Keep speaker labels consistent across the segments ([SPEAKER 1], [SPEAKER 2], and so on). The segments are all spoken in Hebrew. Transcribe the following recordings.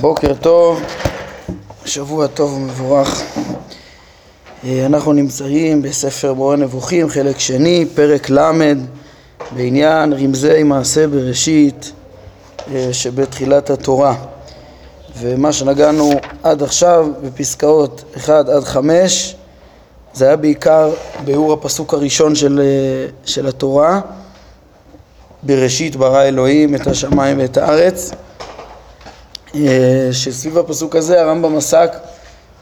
[SPEAKER 1] בוקר טוב, שבוע טוב ומבורך. אה, אנחנו נמצאים בספר מורה נבוכים, חלק שני, פרק ל', בעניין רמזי מעשה בראשית אה, שבתחילת התורה. ומה שנגענו עד עכשיו בפסקאות 1 עד 5 זה היה בעיקר ביאור הפסוק הראשון של, אה, של התורה בראשית ברא אלוהים את השמיים ואת הארץ שסביב הפסוק הזה הרמב"ם עסק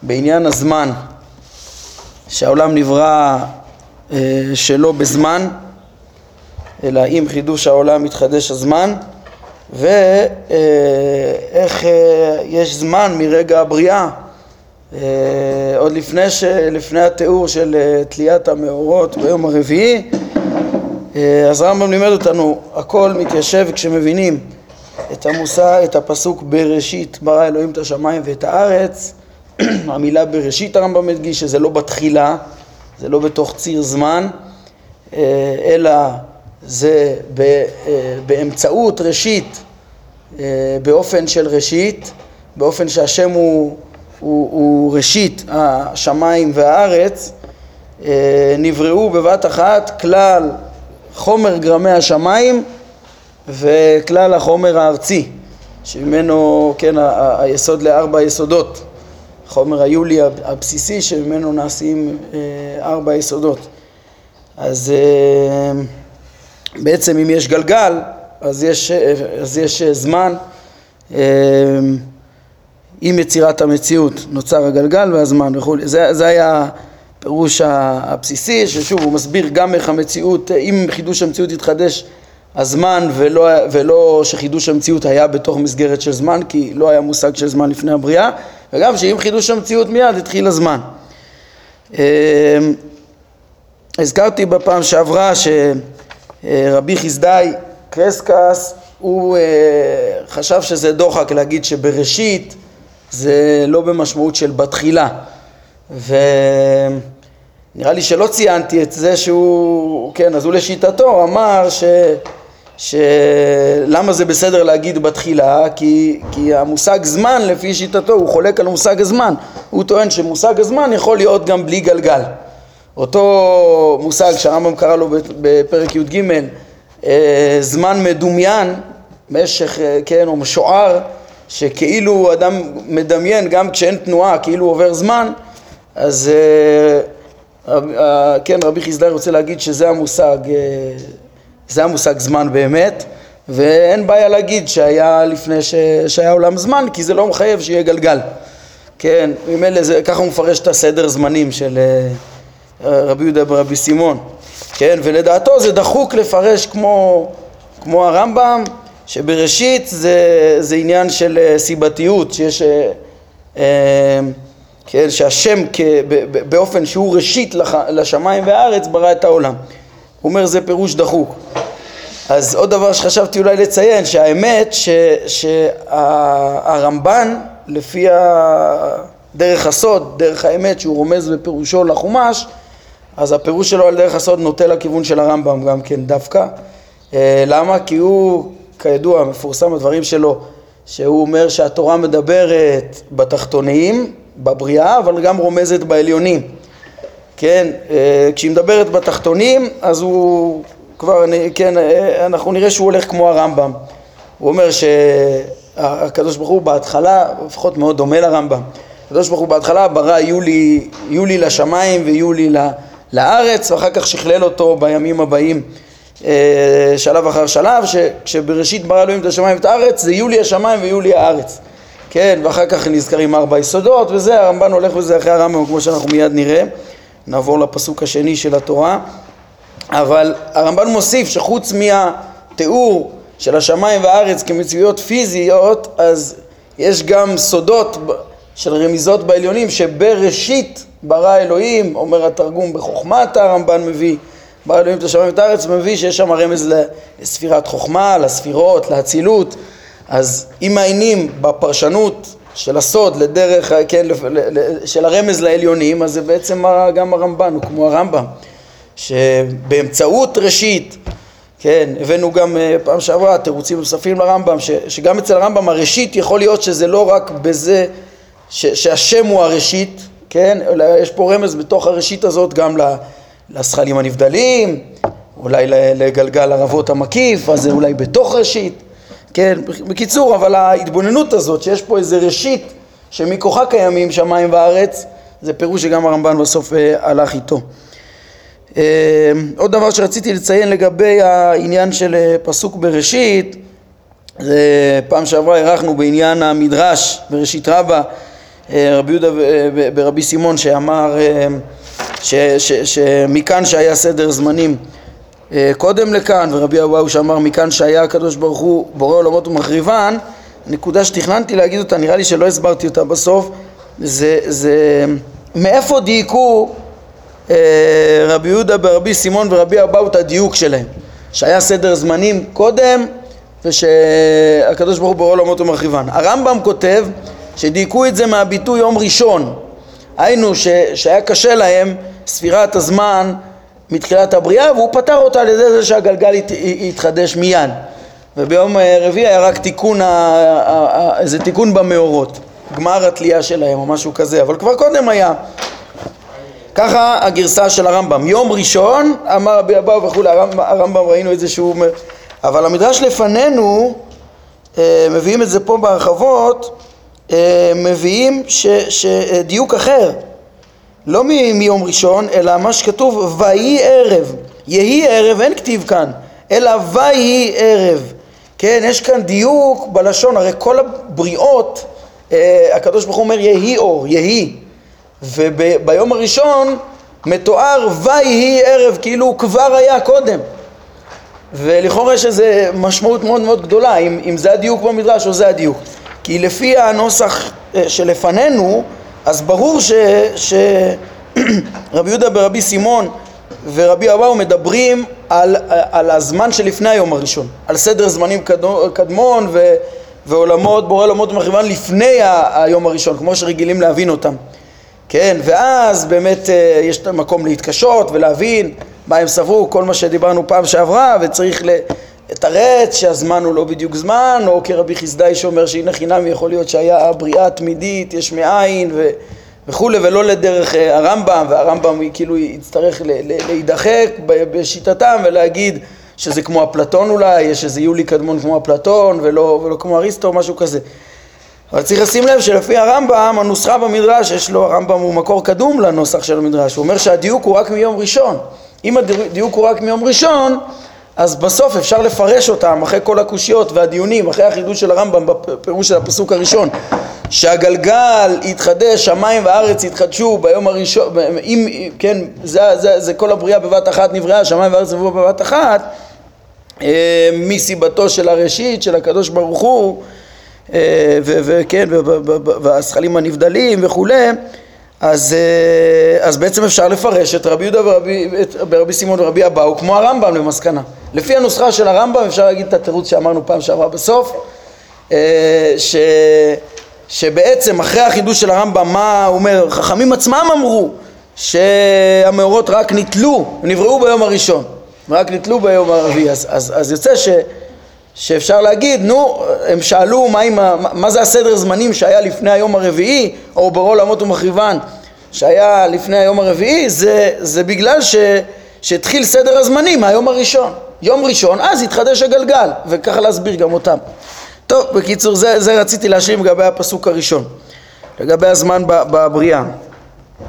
[SPEAKER 1] בעניין הזמן שהעולם נברא אה, שלא בזמן אלא עם חידוש העולם מתחדש הזמן ואיך אה, יש זמן מרגע הבריאה עוד לפני, ש... לפני התיאור של תליית המאורות ביום הרביעי אז הרמב"ם לימד אותנו הכל מתיישב כשמבינים את המושג, את הפסוק בראשית ברא אלוהים את השמיים ואת הארץ. המילה בראשית הרמב"ם מדגיש שזה לא בתחילה, זה לא בתוך ציר זמן אה, אלא זה אה, באמצעות ראשית אה, באופן של ראשית באופן שהשם הוא, הוא, הוא ראשית השמיים והארץ נבראו בבת אחת כלל חומר גרמי השמיים וכלל החומר הארצי, שממנו, כן, היסוד לארבע יסודות, חומר היולי הבסיסי שממנו נעשים אה, ארבע יסודות. אז אה, בעצם אם יש גלגל, אז יש, אז יש זמן, אה, עם יצירת המציאות נוצר הגלגל והזמן וכולי. זה, זה היה הפירוש הבסיסי, ששוב הוא מסביר גם איך המציאות, אם חידוש המציאות יתחדש הזמן ולא, ולא שחידוש המציאות היה בתוך מסגרת של זמן כי לא היה מושג של זמן לפני הבריאה וגם שעם חידוש המציאות מיד התחיל הזמן. אמ, הזכרתי בפעם שעברה שרבי חסדאי קרסקס הוא אה, חשב שזה דוחק להגיד שבראשית זה לא במשמעות של בתחילה ונראה לי שלא ציינתי את זה שהוא, כן, אז הוא לשיטתו אמר ש... שלמה זה בסדר להגיד בתחילה? כי, כי המושג זמן לפי שיטתו הוא חולק על מושג הזמן הוא טוען שמושג הזמן יכול להיות גם בלי גלגל אותו מושג שהרמב"ם קרא לו בפרק י"ג אה, זמן מדומיין משך, אה, כן, או משוער שכאילו אדם מדמיין גם כשאין תנועה כאילו עובר זמן אז אה, כן רבי חסדאי רוצה להגיד שזה המושג זה המושג זמן באמת, ואין בעיה להגיד שהיה לפני ש... שהיה עולם זמן, כי זה לא מחייב שיהיה גלגל. כן, ממילא זה, ככה הוא מפרש את הסדר זמנים של uh, רבי יהודה ברבי סימון. כן, ולדעתו זה דחוק לפרש כמו, כמו הרמב"ם, שבראשית זה, זה עניין של uh, סיבתיות, שיש... Uh, כן, שהשם כ, באופן שהוא ראשית לח, לשמיים והארץ ברא את העולם. הוא אומר זה פירוש דחוק. אז עוד דבר שחשבתי אולי לציין, שהאמת שהרמב"ן לפי דרך הסוד, דרך האמת שהוא רומז בפירושו לחומש, אז הפירוש שלו על דרך הסוד נוטה לכיוון של הרמב"ם גם כן דווקא. אה, למה? כי הוא, כידוע, מפורסם בדברים שלו, שהוא אומר שהתורה מדברת בתחתונים, בבריאה, אבל גם רומזת בעליונים. כן, אה, כשהיא מדברת בתחתונים, אז הוא כבר, כן, אה, אנחנו נראה שהוא הולך כמו הרמב"ם. הוא אומר שהקדוש ברוך הוא בהתחלה, לפחות מאוד דומה לרמב"ם, הקדוש ברוך הוא בהתחלה ברא יולי, יולי לשמיים ויולי לארץ, ואחר כך שכלל אותו בימים הבאים אה, שלב אחר שלב, שכשבראשית ברא אלוהים את השמיים ואת הארץ, זה יולי השמיים ויולי הארץ. כן, ואחר כך נזכרים ארבע יסודות, וזה, הרמב"ן הולך בזה אחרי הרמב"ם, כמו שאנחנו מיד נראה. נעבור לפסוק השני של התורה. אבל הרמב"ן מוסיף שחוץ מהתיאור של השמיים והארץ כמציאויות פיזיות, אז יש גם סודות של רמיזות בעליונים שבראשית ברא אלוהים, אומר התרגום בחוכמת הרמב"ן מביא, ברא אלוהים את השמיים ואת הארץ, מביא שיש שם רמז לספירת חוכמה, לספירות, לאצילות, אז אם מעיינים בפרשנות של הסוד לדרך, כן, של הרמז לעליונים, אז זה בעצם גם הרמב"ן, הוא כמו הרמב"ם. שבאמצעות ראשית, כן, הבאנו גם אה, פעם שעברה תירוצים נוספים לרמב"ם, שגם אצל הרמב"ם הראשית יכול להיות שזה לא רק בזה שהשם הוא הראשית, כן, אלא יש פה רמז בתוך הראשית הזאת גם לזכלים הנבדלים, אולי לגלגל ערבות המקיף, אז זה אולי בתוך ראשית, כן, בקיצור, אבל ההתבוננות הזאת שיש פה איזה ראשית שמכוחה קיימים שמיים וארץ, זה פירוש שגם הרמב"ן בסוף אה, הלך איתו. אה, עוד דבר שרציתי לציין לגבי העניין של אה, פסוק בראשית, זה פעם שעברה אירחנו בעניין המדרש בראשית רבה, רבי יהודה ברבי סימון שאמר ש, ש, שמכאן שהיה סדר זמנים קודם לכאן ורבי אבאו שאמר מכאן שהיה הקדוש ברוך הוא בורא עולמות ומחריבן נקודה שתכננתי להגיד אותה, נראה לי שלא הסברתי אותה בסוף, זה, זה מאיפה דייקו אה, רבי יהודה ברבי סימון ורבי אבאו את הדיוק שלהם, שהיה סדר זמנים קודם ושהקדוש ברוך הוא בורא עולמות ומרחיבן. הרמב"ם כותב שדייקו את זה מהביטוי יום ראשון, היינו ש, שהיה קשה להם ספירת הזמן מתחילת הבריאה והוא פתר אותה על ידי זה שהגלגל ית, יתחדש מיד וביום אה, רביעי היה רק תיקון, איזה תיקון במאורות, גמר התלייה שלהם או משהו כזה, אבל כבר קודם היה. ככה הגרסה של הרמב"ם. יום ראשון, אמר רבי אבאו וכולי, הרמב"ם, הרמב"ם ראינו את זה שהוא אומר, אבל המדרש לפנינו, אה, מביאים את זה פה בהרחבות, אה, מביאים שדיוק אחר, לא מיום ראשון, אלא מה שכתוב ויהי ערב, יהי ערב, אין כתיב כאן, אלא ויהי ערב. כן, יש כאן דיוק בלשון, הרי כל הבריאות, אה, הקדוש ברוך הוא אומר יהי אור, יהי, וביום הראשון מתואר ויהי ערב, כאילו הוא כבר היה קודם. ולכאורה יש איזו משמעות מאוד מאוד גדולה, אם, אם זה הדיוק במדרש או זה הדיוק. כי לפי הנוסח אה, שלפנינו, אז ברור שרבי יהודה ברבי סימון ורבי אבאו מדברים על, על הזמן שלפני היום הראשון, על סדר זמנים קדמון ו, ועולמות, בורא עולמות ומחריבן לפני היום הראשון, כמו שרגילים להבין אותם. כן, ואז באמת אה, יש מקום להתקשות ולהבין מה הם סברו, כל מה שדיברנו פעם שעברה, וצריך לתרץ שהזמן הוא לא בדיוק זמן, או כרבי חסדאי שאומר שהנה חינם יכול להיות שהיה בריאה תמידית, יש מאין, ו... וכולי, ולא לדרך אה, הרמב"ם, והרמב"ם כאילו יצטרך להידחק בשיטתם ולהגיד שזה כמו אפלטון אולי, יש איזה יולי קדמון כמו אפלטון ולא, ולא כמו אריסטו, משהו כזה. אבל צריך לשים לב שלפי הרמב"ם, הנוסחה במדרש, יש לו, הרמב"ם הוא מקור קדום לנוסח של המדרש, הוא אומר שהדיוק הוא רק מיום ראשון. אם הדיוק הוא רק מיום ראשון, אז בסוף אפשר לפרש אותם אחרי כל הקושיות והדיונים, אחרי החידוש של הרמב"ם בפירוש של הפסוק הראשון, שהגלגל יתחדש, שמיים וארץ יתחדשו ביום הראשון, אם, כן, זה, זה, זה כל הבריאה בבת אחת נבראה, שמיים וארץ נבראו בבת אחת, אה, מסיבתו של הראשית, של הקדוש ברוך הוא, אה, וכן, והזכלים הנבדלים וכולי, אז, אה, אז בעצם אפשר לפרש את רבי יהודה ורבי, ברבי סימון ורבי אבאו כמו הרמב"ם למסקנה. לפי הנוסחה של הרמב"ם אפשר להגיד את התירוץ שאמרנו פעם שעברה בסוף, ש... שבעצם אחרי החידוש של הרמב"ם, מה הוא אומר? חכמים עצמם אמרו שהמאורות רק נתלו, נבראו ביום הראשון, רק נתלו ביום הרביעי, אז, אז, אז יוצא ש, שאפשר להגיד, נו, הם שאלו מה, מה, מה זה הסדר זמנים שהיה לפני היום הרביעי, או ברור עולמות ומחריבן שהיה לפני היום הרביעי, זה, זה בגלל שהתחיל סדר הזמנים מהיום הראשון. יום ראשון, אז התחדש הגלגל, וככה להסביר גם אותם. טוב, בקיצור, זה, זה רציתי להשלים לגבי הפסוק הראשון, לגבי הזמן בבריאה.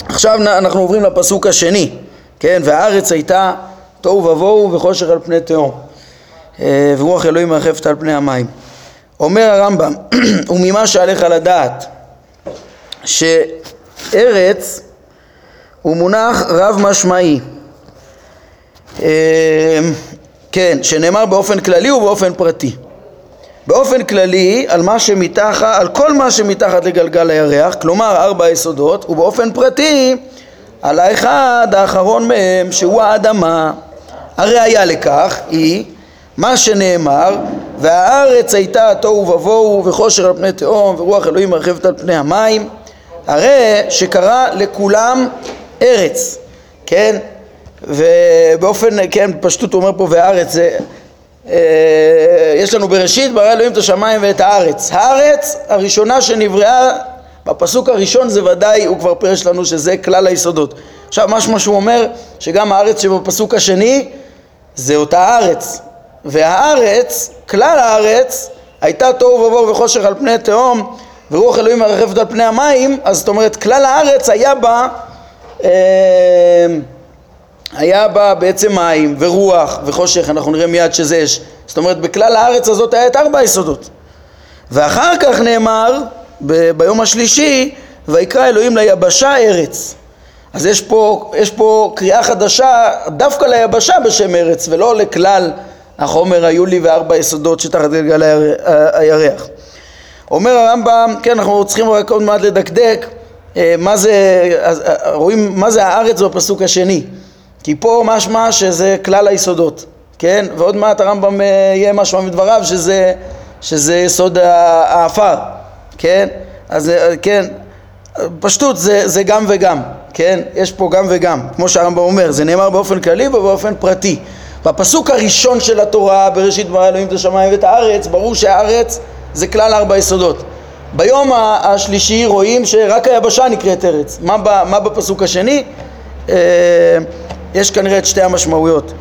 [SPEAKER 1] עכשיו אנחנו עוברים לפסוק השני, כן, והארץ הייתה תוהו ובוהו וחושך על פני תהום, ורוח אלוהים מרחפת על פני המים. אומר הרמב"ם, וממה שעליך לדעת, שארץ הוא מונח רב משמעי, אה, כן, שנאמר באופן כללי ובאופן פרטי. באופן כללי על מה שמתחת, על כל מה שמתחת לגלגל הירח, כלומר ארבע יסודות, ובאופן פרטי על האחד האחרון מהם שהוא האדמה. הראיה לכך היא מה שנאמר והארץ הייתה תוהו ובוהו וחושר על פני תהום ורוח אלוהים מרחבת על פני המים הרי שקרא לכולם ארץ, כן? ובאופן, כן, פשטות הוא אומר פה והארץ זה יש לנו בראשית ברא אלוהים את השמיים ואת הארץ. הארץ הראשונה שנבראה בפסוק הראשון זה ודאי, הוא כבר פירש לנו שזה כלל היסודות. עכשיו משמע שהוא אומר שגם הארץ שבפסוק השני זה אותה ארץ. והארץ, כלל הארץ, הייתה תוהו ובוהו וחושך על פני תהום ורוח אלוהים מרחפת על פני המים, אז זאת אומרת כלל הארץ היה בה אה, היה בה בעצם מים ורוח וחושך, אנחנו נראה מיד שזה אש. זאת אומרת בכלל הארץ הזאת היה את ארבע היסודות. ואחר כך נאמר ב- ביום השלישי ויקרא אלוהים ליבשה ארץ. אז יש פה, יש פה קריאה חדשה דווקא ליבשה בשם ארץ ולא לכלל החומר היו לי וארבע יסודות שתחת גלגל הירח. אומר הרמב"ם, כן אנחנו צריכים רק עוד מעט לדקדק אה, מה זה, אה, רואים מה זה הארץ בפסוק השני כי פה משמע שזה כלל היסודות, כן? ועוד מעט הרמב"ם אה, יהיה משמע מדבריו שזה, שזה יסוד העפר, כן? אז כן, פשטות זה, זה גם וגם, כן? יש פה גם וגם, כמו שהרמב"ם אומר, זה נאמר באופן כללי ובאופן פרטי. בפסוק הראשון של התורה, בראשית ברא אלוהים את השמיים ואת הארץ, ברור שהארץ זה כלל ארבע יסודות. ביום השלישי רואים שרק היבשה נקראת ארץ. מה, מה בפסוק השני? אה, יש כנראה את שתי המשמעויות.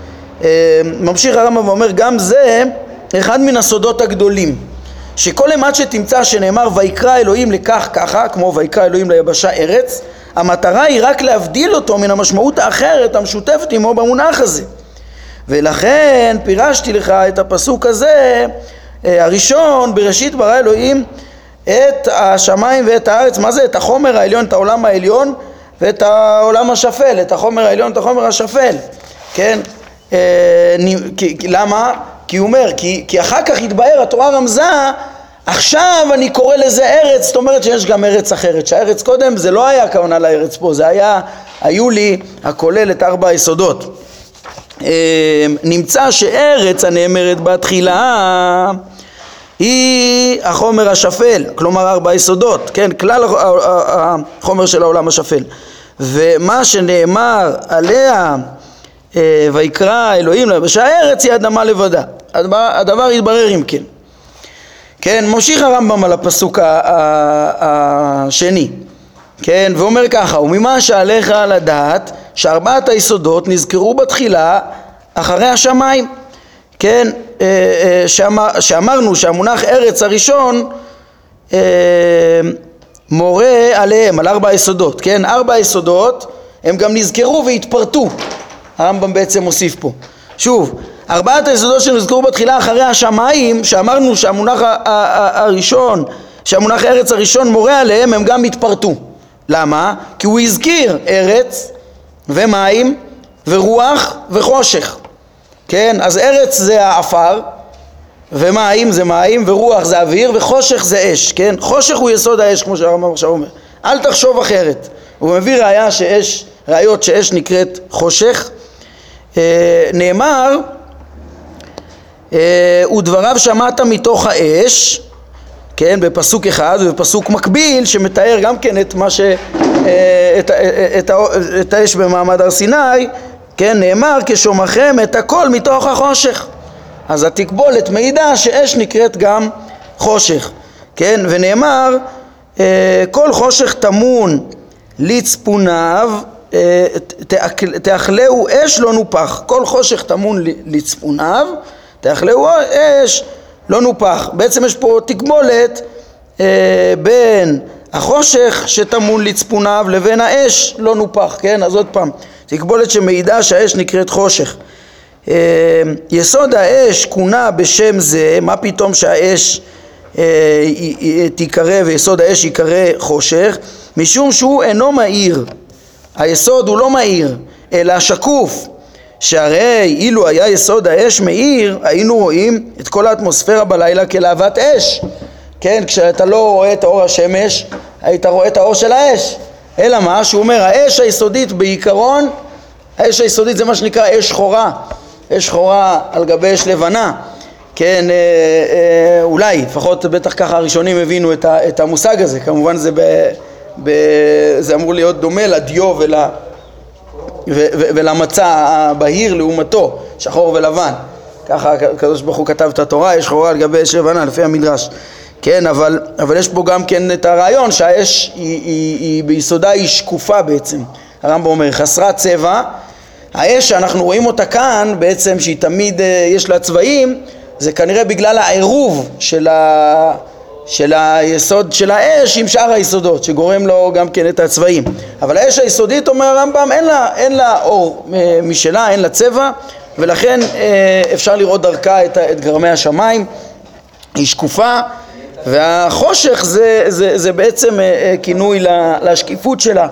[SPEAKER 1] אה, ממשיך הרמב"ם ואומר גם זה אחד מן הסודות הגדולים שכל אימת שתמצא שנאמר ויקרא אלוהים לכך ככה כמו ויקרא אלוהים ליבשה ארץ המטרה היא רק להבדיל אותו מן המשמעות האחרת המשותפת עמו במונח הזה ולכן פירשתי לך את הפסוק הזה אה, הראשון בראשית ברא אלוהים את השמיים ואת הארץ מה זה? את החומר העליון, את העולם העליון ואת העולם השפל, את החומר העליון, את החומר השפל, כן? אה, כי, למה? כי הוא אומר, כי, כי אחר כך התבהר, התורה רמזה, עכשיו אני קורא לזה ארץ, זאת אומרת שיש גם ארץ אחרת, שהארץ קודם זה לא היה הכוונה לארץ פה, זה היה, היו לי הכולל את ארבע היסודות. אה, נמצא שארץ הנאמרת בתחילה היא החומר השפל, כלומר ארבע יסודות, כן, כלל החומר של העולם השפל. ומה שנאמר עליה אה, ויקרא אלוהים ליבשה הארץ היא אדמה לבדה. הדבר יתברר אם כן. כן, ממשיך הרמב"ם על הפסוק השני, כן, ואומר ככה, וממה שעליך לדעת שארבעת היסודות נזכרו בתחילה אחרי השמיים, כן, אה, אה, שאמר, שאמרנו שהמונח ארץ הראשון מורה עליהם, על ארבע היסודות, כן? ארבע היסודות הם גם נזכרו והתפרטו, הרמב"ם בעצם מוסיף פה. שוב, ארבעת היסודות שנזכרו בתחילה אחרי השמיים, שאמרנו שהמונח הראשון, שהמונח ארץ הראשון מורה עליהם, הם גם התפרטו. למה? כי הוא הזכיר ארץ ומים ורוח וחושך. כן? אז ארץ זה העפר, ומים זה מים, ורוח זה אוויר, וחושך זה אש, כן? חושך הוא יסוד האש, כמו שהרמב"ם עכשיו אומר. אל תחשוב אחרת. הוא מביא ראיה שאש, ראיות שאש נקראת חושך. אה, נאמר, אה, ודבריו שמעת מתוך האש, כן, בפסוק אחד ובפסוק מקביל שמתאר גם כן את מה ש... אה, את, את, את, את האש במעמד הר סיני, כן, נאמר כשומכם את הכל מתוך החושך. אז התקבולת מעידה שאש נקראת גם חושך, כן? ונאמר אה, כל חושך טמון לצפוניו אה, תאכלהו אש לא נופח כל חושך טמון לצפוניו תאכלהו אש לא נופח בעצם יש פה תקבולת אה, בין החושך שטמון לצפוניו לבין האש לא נופח, כן? אז עוד פעם, תקבולת שמעידה שהאש נקראת חושך אה, יסוד האש כונה בשם זה, מה פתאום שהאש אה, תיקרא ויסוד האש ייקרא חושך? משום שהוא אינו מהיר, היסוד הוא לא מהיר, אלא שקוף, שהרי אילו היה יסוד האש מאיר, היינו רואים את כל האטמוספירה בלילה כלהבת אש. כן, כשאתה לא רואה את אור השמש, היית רואה את האור של האש. אלא מה? שהוא אומר, האש היסודית בעיקרון, האש היסודית זה מה שנקרא אש שחורה. אש שחורה על גבי אש לבנה, כן, אה, אה, אולי, לפחות בטח ככה הראשונים הבינו את, ה, את המושג הזה, כמובן זה, ב, ב, זה אמור להיות דומה לדיו ול, ולמצע הבהיר לעומתו, שחור ולבן, ככה הקדוש ברוך הוא כתב את התורה, יש חורה על גבי אש לבנה לפי המדרש. כן, אבל, אבל יש פה גם כן את הרעיון שהאש היא, היא, היא, היא ביסודה היא שקופה בעצם. הרמב"ם אומר, חסרת צבע. האש שאנחנו רואים אותה כאן, בעצם שהיא תמיד אה, יש לה צבעים, זה כנראה בגלל העירוב של, ה, של היסוד של האש עם שאר היסודות, שגורם לו גם כן את הצבעים. אבל האש היסודית, אומר הרמב"ם, אין אין לה אור אה, משלה, אין לה צבע, ולכן אה, אפשר לראות דרכה את, את גרמי השמיים. היא שקופה, והחושך זה, זה, זה בעצם כינוי לשקיפות שלה.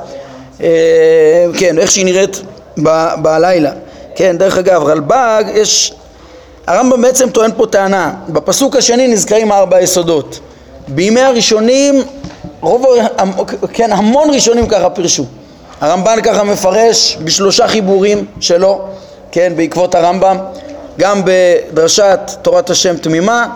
[SPEAKER 1] כן, איך שהיא נראית ב, בלילה. כן, דרך אגב, רלב"ג, יש... הרמב"ם בעצם טוען פה טענה, בפסוק השני נזכרים ארבע יסודות. בימי הראשונים, רוב, כן, המון ראשונים ככה פירשו. הרמב"ן ככה מפרש בשלושה חיבורים שלו, כן, בעקבות הרמב"ם, גם בדרשת תורת השם תמימה,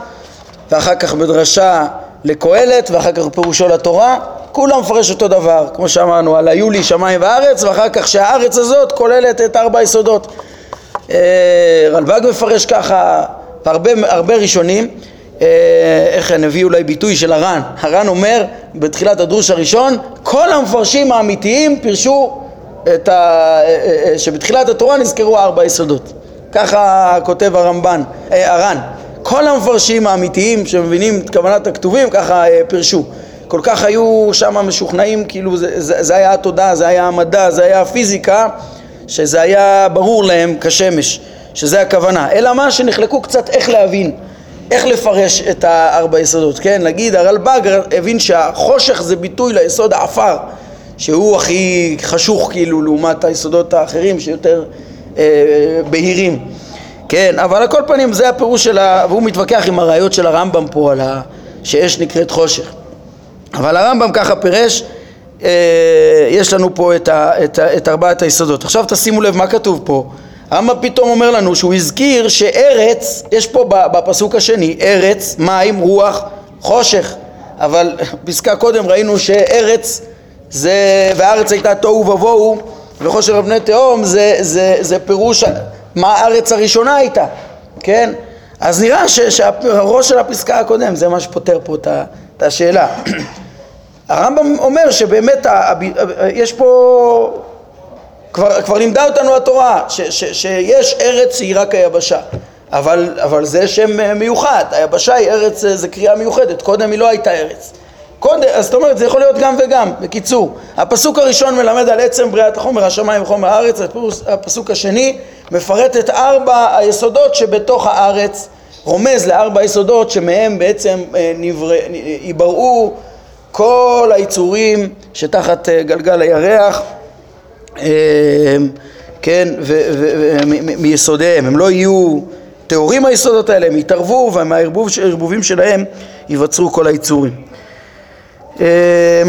[SPEAKER 1] ואחר כך בדרשה לקהלת, ואחר כך פירושו לתורה, כולם מפרש אותו דבר, כמו שאמרנו, על היו לי שמיים וארץ, ואחר כך שהארץ הזאת כוללת את ארבע היסודות. אה, רלב"ג מפרש ככה, הרבה, הרבה ראשונים, איך אני אביא אולי ביטוי של הר"ן, הר"ן אומר בתחילת הדרוש הראשון, כל המפרשים האמיתיים פירשו את ה... אה, שבתחילת התורה נזכרו ארבע יסודות. ככה כותב הרמב"ן, הר"ן. כל המפרשים האמיתיים שמבינים את כוונת הכתובים ככה פירשו. כל כך היו שם משוכנעים, כאילו זה, זה, זה היה התודעה, זה היה המדע, זה היה הפיזיקה, שזה היה ברור להם כשמש, שזה הכוונה. אלא מה שנחלקו קצת איך להבין, איך לפרש את הארבע יסודות, כן? נגיד הרלב"ג הבין שהחושך זה ביטוי ליסוד העפר, שהוא הכי חשוך כאילו לעומת היסודות האחרים שיותר אה, בהירים. כן, אבל על כל פנים זה הפירוש של ה... והוא מתווכח עם הראיות של הרמב"ם פה על ה... שאש נקראת חושך. אבל הרמב"ם ככה פירש, אה, יש לנו פה את, ה, את, ה, את ארבעת היסודות. עכשיו תשימו לב מה כתוב פה. הרמב"ם פתאום אומר לנו שהוא הזכיר שארץ, יש פה בפסוק השני, ארץ, מים, רוח, חושך. אבל פסקה קודם ראינו שארץ זה, והארץ הייתה תוהו ובוהו וחושך על תהום זה, זה, זה פירוש מה הארץ הראשונה הייתה, כן? אז נראה שהראש של הפסקה הקודם זה מה שפותר פה את השאלה. הרמב"ם אומר שבאמת יש פה, כבר, כבר לימדה אותנו התורה ש, ש, שיש ארץ היא רק היבשה. אבל, אבל זה שם מיוחד, היבשה היא ארץ, זה קריאה מיוחדת, קודם היא לא הייתה ארץ. קודם, אז זאת אומרת זה יכול להיות גם וגם, בקיצור הפסוק הראשון מלמד על עצם בריאת החומר, השמיים וחומר הארץ, הפסוק השני מפרט את ארבע היסודות שבתוך הארץ רומז לארבע יסודות שמהם בעצם אה, ייבראו כל היצורים שתחת אה, גלגל הירח, אה, כן, מיסודיהם, הם לא יהיו טהורים היסודות האלה, הם יתערבו ומהערבובים שלהם ייווצרו כל היצורים. אה,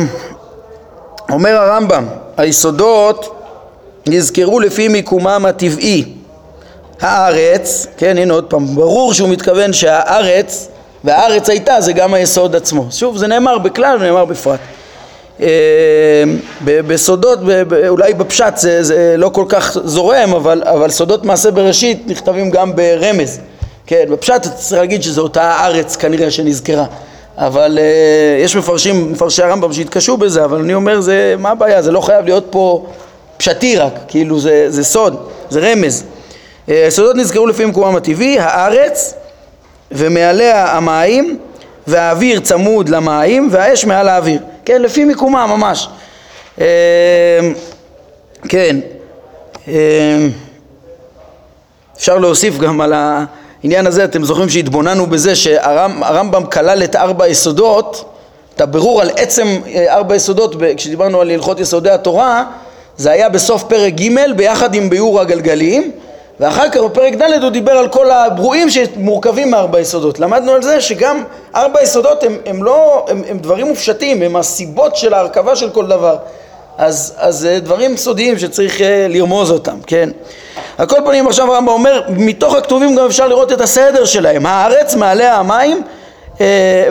[SPEAKER 1] אומר הרמב"ם, היסודות נזכרו לפי מיקומם הטבעי. הארץ, כן הנה עוד פעם, ברור שהוא מתכוון שהארץ והארץ הייתה זה גם היסוד עצמו. שוב, זה נאמר בכלל ונאמר בפרט. אה, בסודות, אולי בפשט זה, זה לא כל כך זורם, אבל, אבל סודות מעשה בראשית נכתבים גם ברמז. כן, בפשט אתה צריך להגיד שזו אותה הארץ כנראה שנזכרה. אבל uh, יש מפרשים, מפרשי הרמב"ם שהתקשו בזה, אבל אני אומר, זה, מה הבעיה? זה לא חייב להיות פה פשטי רק, כאילו זה, זה סוד, זה רמז. Uh, סודות נזכרו לפי מקומם הטבעי, הארץ ומעליה המים והאוויר צמוד למים והאש מעל האוויר, כן, לפי מיקומה ממש. אמ, כן, אמ, אפשר להוסיף גם על העניין הזה, אתם זוכרים שהתבוננו בזה שהרמב"ם כלל את ארבע היסודות, את הבירור על עצם אה, ארבע יסודות, כשדיברנו על הלכות יסודי התורה, זה היה בסוף פרק ג' ביחד עם ביאור הגלגלים ואחר כך בפרק ד' הוא דיבר על כל הברואים שמורכבים מארבע יסודות. למדנו על זה שגם ארבע יסודות הם, הם לא, הם, הם דברים מופשטים, הם הסיבות של ההרכבה של כל דבר. אז, אז זה דברים סודיים שצריך אה, לרמוז אותם, כן? על כל פנים עכשיו הרמב"ם אומר, מתוך הכתובים גם אפשר לראות את הסדר שלהם. הארץ מעליה המים אה,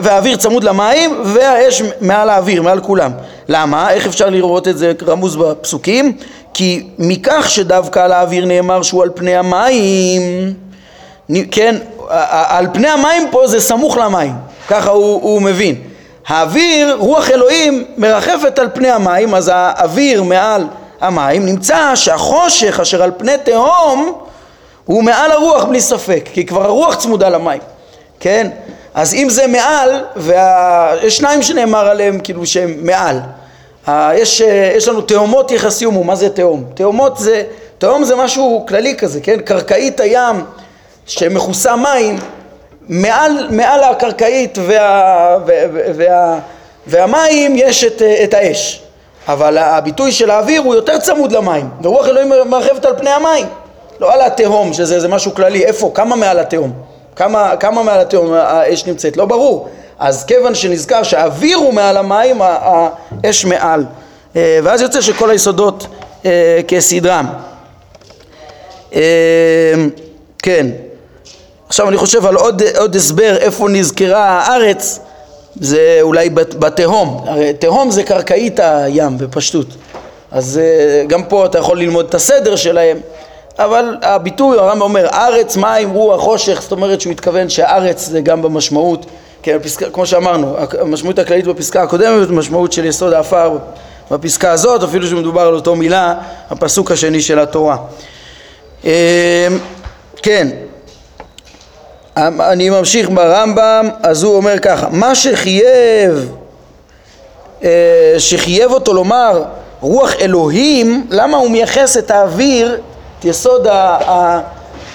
[SPEAKER 1] והאוויר צמוד למים והאש מעל האוויר, מעל כולם. למה? איך אפשר לראות את זה רמוז בפסוקים? כי מכך שדווקא על האוויר נאמר שהוא על פני המים, כן, על פני המים פה זה סמוך למים, ככה הוא, הוא מבין. האוויר, רוח אלוהים מרחפת על פני המים, אז האוויר מעל המים, נמצא שהחושך אשר על פני תהום הוא מעל הרוח בלי ספק, כי כבר הרוח צמודה למים, כן? אז אם זה מעל, ויש שניים שנאמר עליהם כאילו שהם מעל. יש, יש לנו תהומות יחסי הומו, מה זה תהום? תהומות זה, תהום זה משהו כללי כזה, כן? קרקעית הים שמכוסה מים, מעל, מעל הקרקעית וה, וה, וה, והמים יש את, את האש. אבל הביטוי של האוויר הוא יותר צמוד למים, ורוח אלוהים מרחבת על פני המים, לא על התהום, שזה משהו כללי, איפה, כמה מעל התהום? כמה, כמה מעל התהום האש נמצאת? לא ברור. אז כיוון שנזכר שהאוויר הוא מעל המים, האש מעל. אה, ואז יוצא שכל היסודות אה, כסדרם. אה, כן. עכשיו אני חושב על עוד, עוד הסבר איפה נזכרה הארץ זה אולי בתהום, הרי תהום זה קרקעית הים בפשטות, אז גם פה אתה יכול ללמוד את הסדר שלהם, אבל הביטוי, הרמב"ם אומר, ארץ, מים, רוח, חושך, זאת אומרת שהוא מתכוון שהארץ זה גם במשמעות, כן, הפסקה, כמו שאמרנו, המשמעות הכללית בפסקה הקודמת, משמעות של יסוד האפר בפסקה הזאת, אפילו שמדובר על אותו מילה, הפסוק השני של התורה. אה, כן, אני ממשיך ברמב"ם, אז הוא אומר ככה, מה שחייב, אה, שחייב אותו לומר רוח אלוהים, למה הוא מייחס את האוויר, את יסוד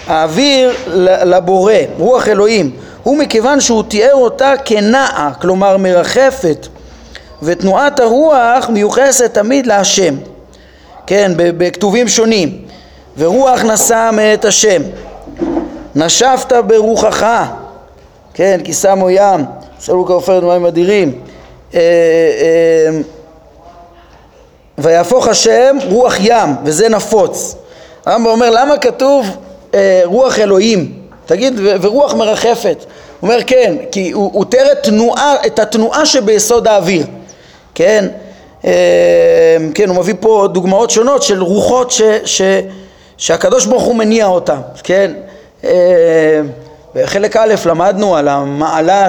[SPEAKER 1] האוויר לבורא, רוח אלוהים? הוא מכיוון שהוא תיאר אותה כנעה, כלומר מרחפת, ותנועת הרוח מיוחסת תמיד להשם, כן, בכתובים שונים, ורוח נשא מאת השם. נשבת ברוחך, כן, כי שמו ים, שאלו כעופרת מים אדירים, אה, אה, ויהפוך השם רוח ים, וזה נפוץ. הרמב"ם אומר, למה כתוב אה, רוח אלוהים? תגיד, ורוח מרחפת. הוא אומר, כן, כי הוא, הוא תיאר את, את התנועה שביסוד האוויר, כן? כן, הוא מביא פה דוגמאות שונות של רוחות ש, ש, שהקדוש ברוך הוא מניע אותם, כן? אה, בחלק א' למדנו על המעלה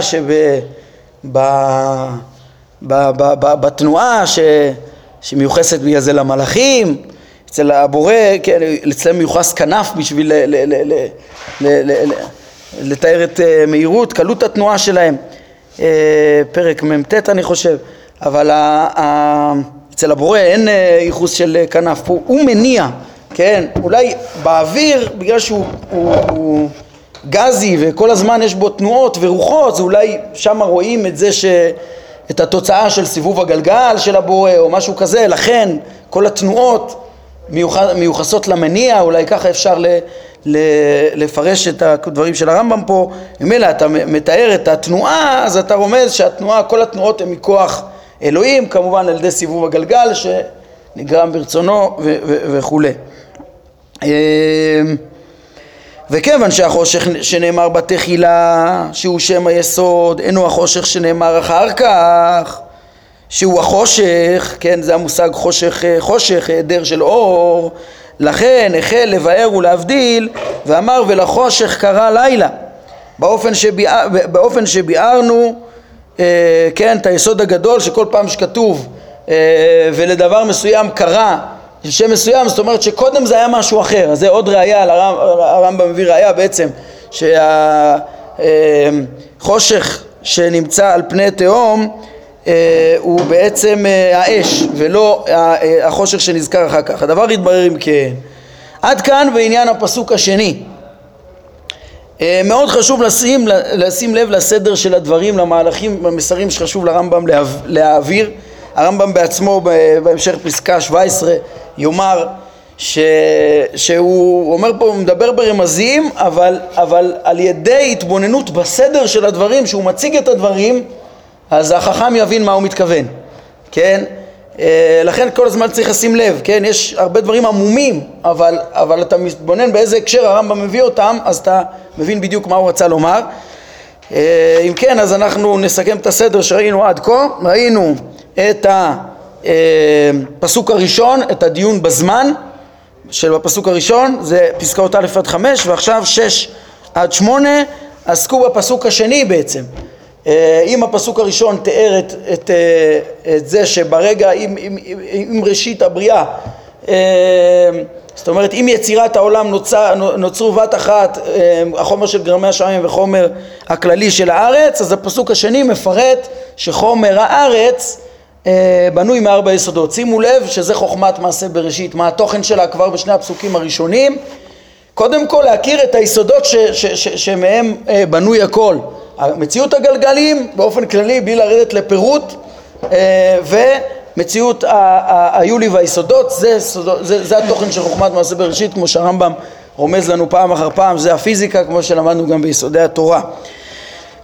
[SPEAKER 1] שבתנועה שמיוחסת בגלל זה למלאכים, אצל הבורא, כן, אצלם מיוחס כנף בשביל לתאר את אה, מהירות, קלות התנועה שלהם, אה, פרק מ"ט אני חושב, אבל אצל הבורא אין ייחוס של כנף, הוא, הוא מניע כן, אולי באוויר, בגלל שהוא הוא, הוא גזי וכל הזמן יש בו תנועות ורוחות, זה אולי שם רואים את זה ש... את התוצאה של סיבוב הגלגל של הבורא או משהו כזה, לכן כל התנועות מיוחסות למניע, אולי ככה אפשר ל, ל, לפרש את הדברים של הרמב"ם פה, ממילא אתה מתאר את התנועה, אז אתה רומז שהתנועה, כל התנועות הן מכוח אלוהים, כמובן על ידי סיבוב הגלגל שנגרם ברצונו וכולי. אמ, וכיוון שהחושך שנאמר בתחילה, שהוא שם היסוד, אינו החושך שנאמר אחר כך, שהוא החושך, כן, זה המושג חושך, חושך, היעדר של אור, לכן החל לבאר ולהבדיל, ואמר ולחושך קרא לילה, באופן, שביאר, באופן שביארנו, אה, כן, את היסוד הגדול שכל פעם שכתוב אה, ולדבר מסוים קרא שם מסוים, זאת אומרת שקודם זה היה משהו אחר, אז זה עוד ראייה, הרמב"ם מביא ראייה בעצם שהחושך שנמצא על פני תהום אה, הוא בעצם אה, האש ולא אה, החושך שנזכר אחר כך. הדבר יתברר אם כן. עד כאן בעניין הפסוק השני. מאוד חשוב לשים, לשים לב לסדר של הדברים, למהלכים, למסרים שחשוב לרמב"ם להעביר. הרמב"ם בעצמו בהמשך פסקה 17 יאמר ש... שהוא אומר פה, הוא מדבר ברמזים, אבל, אבל על ידי התבוננות בסדר של הדברים, שהוא מציג את הדברים, אז החכם יבין מה הוא מתכוון, כן? אה, לכן כל הזמן צריך לשים לב, כן? יש הרבה דברים עמומים, אבל, אבל אתה מתבונן באיזה הקשר הרמב"ם מביא אותם, אז אתה מבין בדיוק מה הוא רצה לומר. אה, אם כן, אז אנחנו נסכם את הסדר שראינו עד כה. ראינו את ה... פסוק הראשון, את הדיון בזמן של הפסוק הראשון, זה פסקאות א' עד חמש, ועכשיו שש עד שמונה עסקו בפסוק השני בעצם. אה, אם הפסוק הראשון תיאר את, את, אה, את זה שברגע, עם, עם, עם, ראשית הבריאה, אה, זאת אומרת אם יצירת העולם נוצר, נוצרו בת אחת החומר של גרמי השמיים וחומר הכללי של הארץ, אז הפסוק השני מפרט שחומר הארץ בנוי מארבע יסודות. שימו לב שזה חוכמת מעשה בראשית, מה התוכן שלה כבר בשני הפסוקים הראשונים. קודם כל להכיר את היסודות ש, ש, ש, שמהם בנוי הכל. מציאות הגלגלים באופן כללי בלי לרדת לפירוט אה, ומציאות היולי והיסודות זה, זה, זה התוכן של חוכמת מעשה בראשית כמו שהרמב"ם רומז לנו פעם אחר פעם זה הפיזיקה כמו שלמדנו גם ביסודי התורה.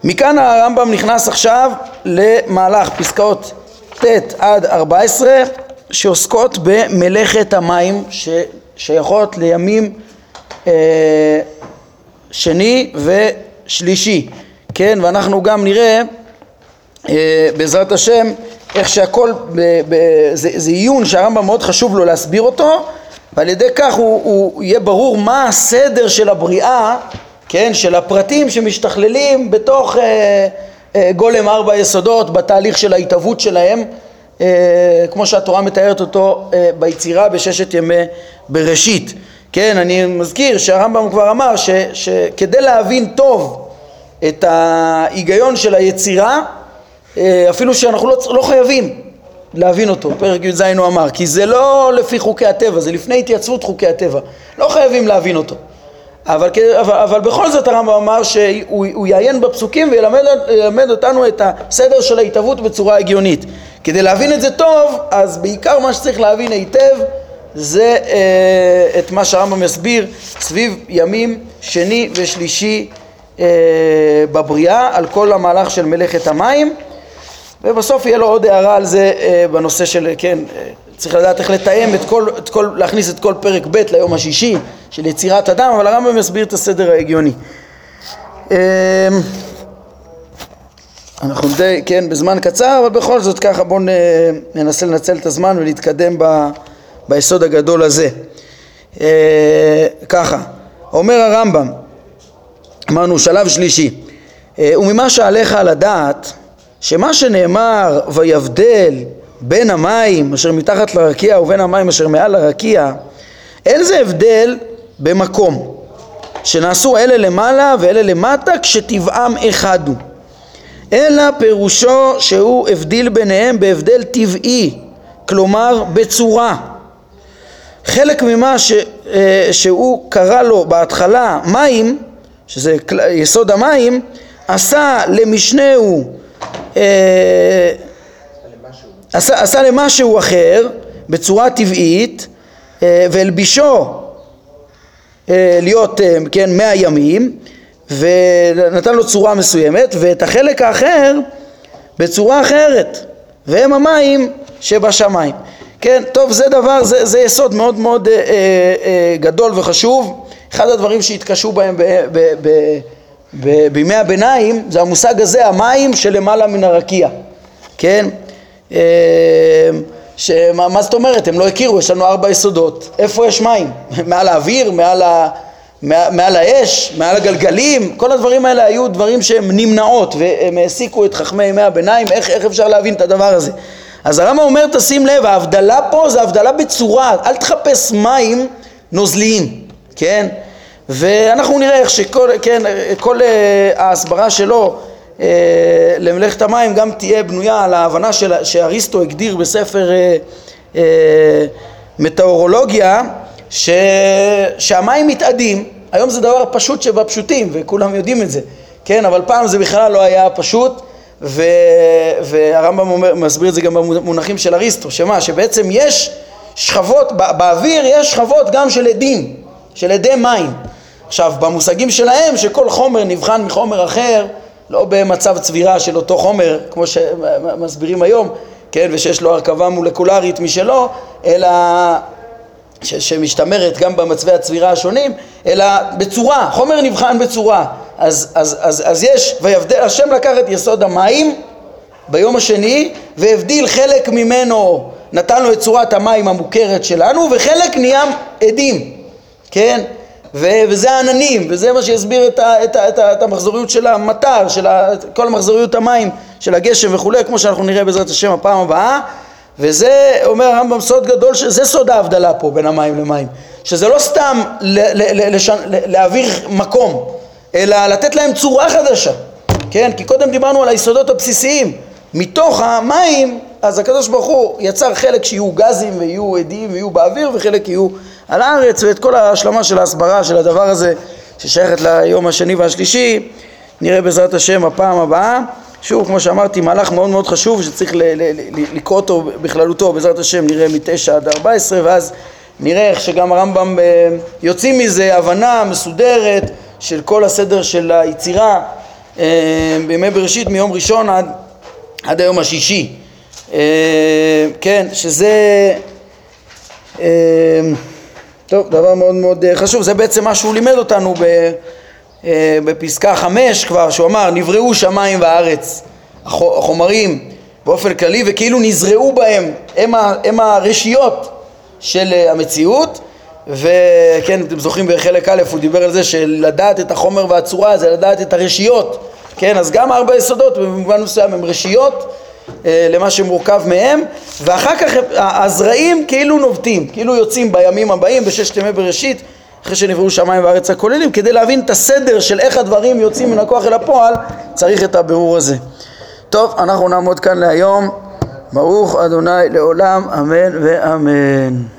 [SPEAKER 1] מכאן הרמב"ם נכנס עכשיו למהלך פסקאות ט' עד 14 שעוסקות במלאכת המים ששייכות לימים אה, שני ושלישי כן, ואנחנו גם נראה אה, בעזרת השם איך שהכל, ב, ב, זה, זה עיון שהרמב"ם מאוד חשוב לו להסביר אותו ועל ידי כך הוא, הוא יהיה ברור מה הסדר של הבריאה, כן, של הפרטים שמשתכללים בתוך אה, אה, גולם ארבע יסודות בתהליך של ההתהוות שלהם אה, כמו שהתורה מתארת אותו אה, ביצירה בששת ימי בראשית. כן, אני מזכיר שהרמב"ם כבר אמר ש, שכדי להבין טוב את ההיגיון של היצירה אה, אפילו שאנחנו לא, לא חייבים להבין אותו, פרק י"ז הוא אמר, כי זה לא לפי חוקי הטבע, זה לפני התייצבות חוקי הטבע, לא חייבים להבין אותו. אבל, אבל, אבל בכל זאת הרמב"ם אמר שהוא יעיין בפסוקים וילמד אותנו את הסדר של ההתהוות בצורה הגיונית. כדי להבין את זה טוב, אז בעיקר מה שצריך להבין היטב זה אה, את מה שהרמב"ם יסביר סביב ימים שני ושלישי בבריאה, על כל המהלך של מלאכת המים ובסוף יהיה לו עוד הערה על זה אה, בנושא של, כן, אה, צריך לדעת איך לתאם את כל, את כל, להכניס את כל פרק ב' ליום השישי של יצירת אדם, אבל הרמב"ם מסביר את הסדר ההגיוני. אנחנו די, כן, בזמן קצר, אבל בכל זאת ככה בואו ננסה לנצל את הזמן ולהתקדם ב, ביסוד הגדול הזה. ככה, אומר הרמב"ם אמרנו שלב שלישי. אה, וממה שעליך לדעת שמה שנאמר ויבדל בין המים אשר מתחת לרקיע ובין המים אשר מעל הרקיע אין זה הבדל במקום. שנעשו אלה למעלה ואלה למטה כשטבעם אחד הוא. אלא פירושו שהוא הבדיל ביניהם בהבדל טבעי כלומר בצורה. חלק ממה ש, אה, שהוא קרא לו בהתחלה מים שזה יסוד המים, עשה למשנהו, אה, עשה, עשה למשהו אחר בצורה טבעית אה, והלבישו אה, להיות, אה, כן, מאה ימים ונתן לו צורה מסוימת ואת החלק האחר בצורה אחרת והם המים שבשמיים. כן, טוב זה דבר, זה, זה יסוד מאוד מאוד אה, אה, גדול וחשוב אחד הדברים שהתקשו בהם ב, ב, ב, ב, בימי הביניים זה המושג הזה, המים שלמעלה מן הרקיע, כן? אה, שמה, מה זאת אומרת? הם לא הכירו, יש לנו ארבע יסודות, איפה יש מים? מעל האוויר, מעל, ה, מעל, מעל האש, מעל הגלגלים, כל הדברים האלה היו דברים שהם נמנעות והם העסיקו את חכמי ימי הביניים, איך, איך אפשר להבין את הדבר הזה? אז הרמב"ם אומר, תשים לב, ההבדלה פה זה הבדלה בצורה, אל תחפש מים נוזליים, כן? ואנחנו נראה איך שכל, כן, כל אה, ההסברה שלו אה, למלאכת המים גם תהיה בנויה על ההבנה של, שאריסטו הגדיר בספר אה, מטאורולוגיה ש, שהמים מתאדים, היום זה דבר פשוט שבפשוטים וכולם יודעים את זה, כן, אבל פעם זה בכלל לא היה פשוט ו, והרמב"ם אומר, מסביר את זה גם במונחים של אריסטו, שמה, שבעצם יש שכבות, באוויר יש שכבות גם של עדים, של עדי מים. עכשיו במושגים שלהם שכל חומר נבחן מחומר אחר לא במצב צבירה של אותו חומר כמו שמסבירים היום כן ושיש לו הרכבה מולקולרית משלו אלא ש- שמשתמרת גם במצבי הצבירה השונים אלא בצורה, חומר נבחן בצורה. אז, אז, אז, אז יש, ויבדל, השם לקח את יסוד המים ביום השני והבדיל חלק ממנו, נתן לו את צורת המים המוכרת שלנו וחלק נהיה עדים, כן? ו- וזה העננים, וזה מה שיסביר את, ה- את, ה- את, ה- את המחזוריות של המטר, של ה- כל המחזוריות המים, של הגשם וכולי, כמו שאנחנו נראה בעזרת השם הפעם הבאה, וזה אומר הרמב"ם סוד גדול, שזה סוד ההבדלה פה בין המים למים, שזה לא סתם ל- ל- ל- לשן- ל- להעביר מקום, אלא לתת להם צורה חדשה, כן? כי קודם דיברנו על היסודות הבסיסיים, מתוך המים, אז הקדוש ברוך הוא יצר חלק שיהיו גזים ויהיו עדים ויהיו באוויר וחלק יהיו על הארץ ואת כל ההשלמה של ההסברה של הדבר הזה ששייכת ליום השני והשלישי נראה בעזרת השם הפעם הבאה. שוב כמו שאמרתי מהלך מאוד מאוד חשוב שצריך לקרוא אותו בכללותו בעזרת השם נראה מתשע עד ארבע עשרה ואז נראה איך שגם הרמב"ם אה, יוצאים מזה הבנה מסודרת של כל הסדר של היצירה אה, בימי בראשית מיום ראשון עד, עד היום השישי. אה, כן שזה אה, טוב, דבר מאוד מאוד אה, חשוב, זה בעצם מה שהוא לימד אותנו ב, אה, בפסקה חמש כבר, שהוא אמר נבראו שמיים וארץ, החומרים באופן כללי וכאילו נזרעו בהם, הם, ה, הם הרשיות של אה, המציאות. וכן, אתם זוכרים בחלק א' הוא דיבר על זה שלדעת את החומר והצורה זה לדעת את הרשיות, כן, אז גם ארבע יסודות במובן מסוים הם רשיות למה שמורכב מהם ואחר כך הזרעים כאילו נובטים, כאילו יוצאים בימים הבאים בששת ימי בראשית אחרי שנבראו שמיים וארץ הכוללים כדי להבין את הסדר של איך הדברים יוצאים מן הכוח אל הפועל צריך את הבירור הזה. טוב, אנחנו נעמוד כאן להיום ברוך אדוני לעולם אמן ואמן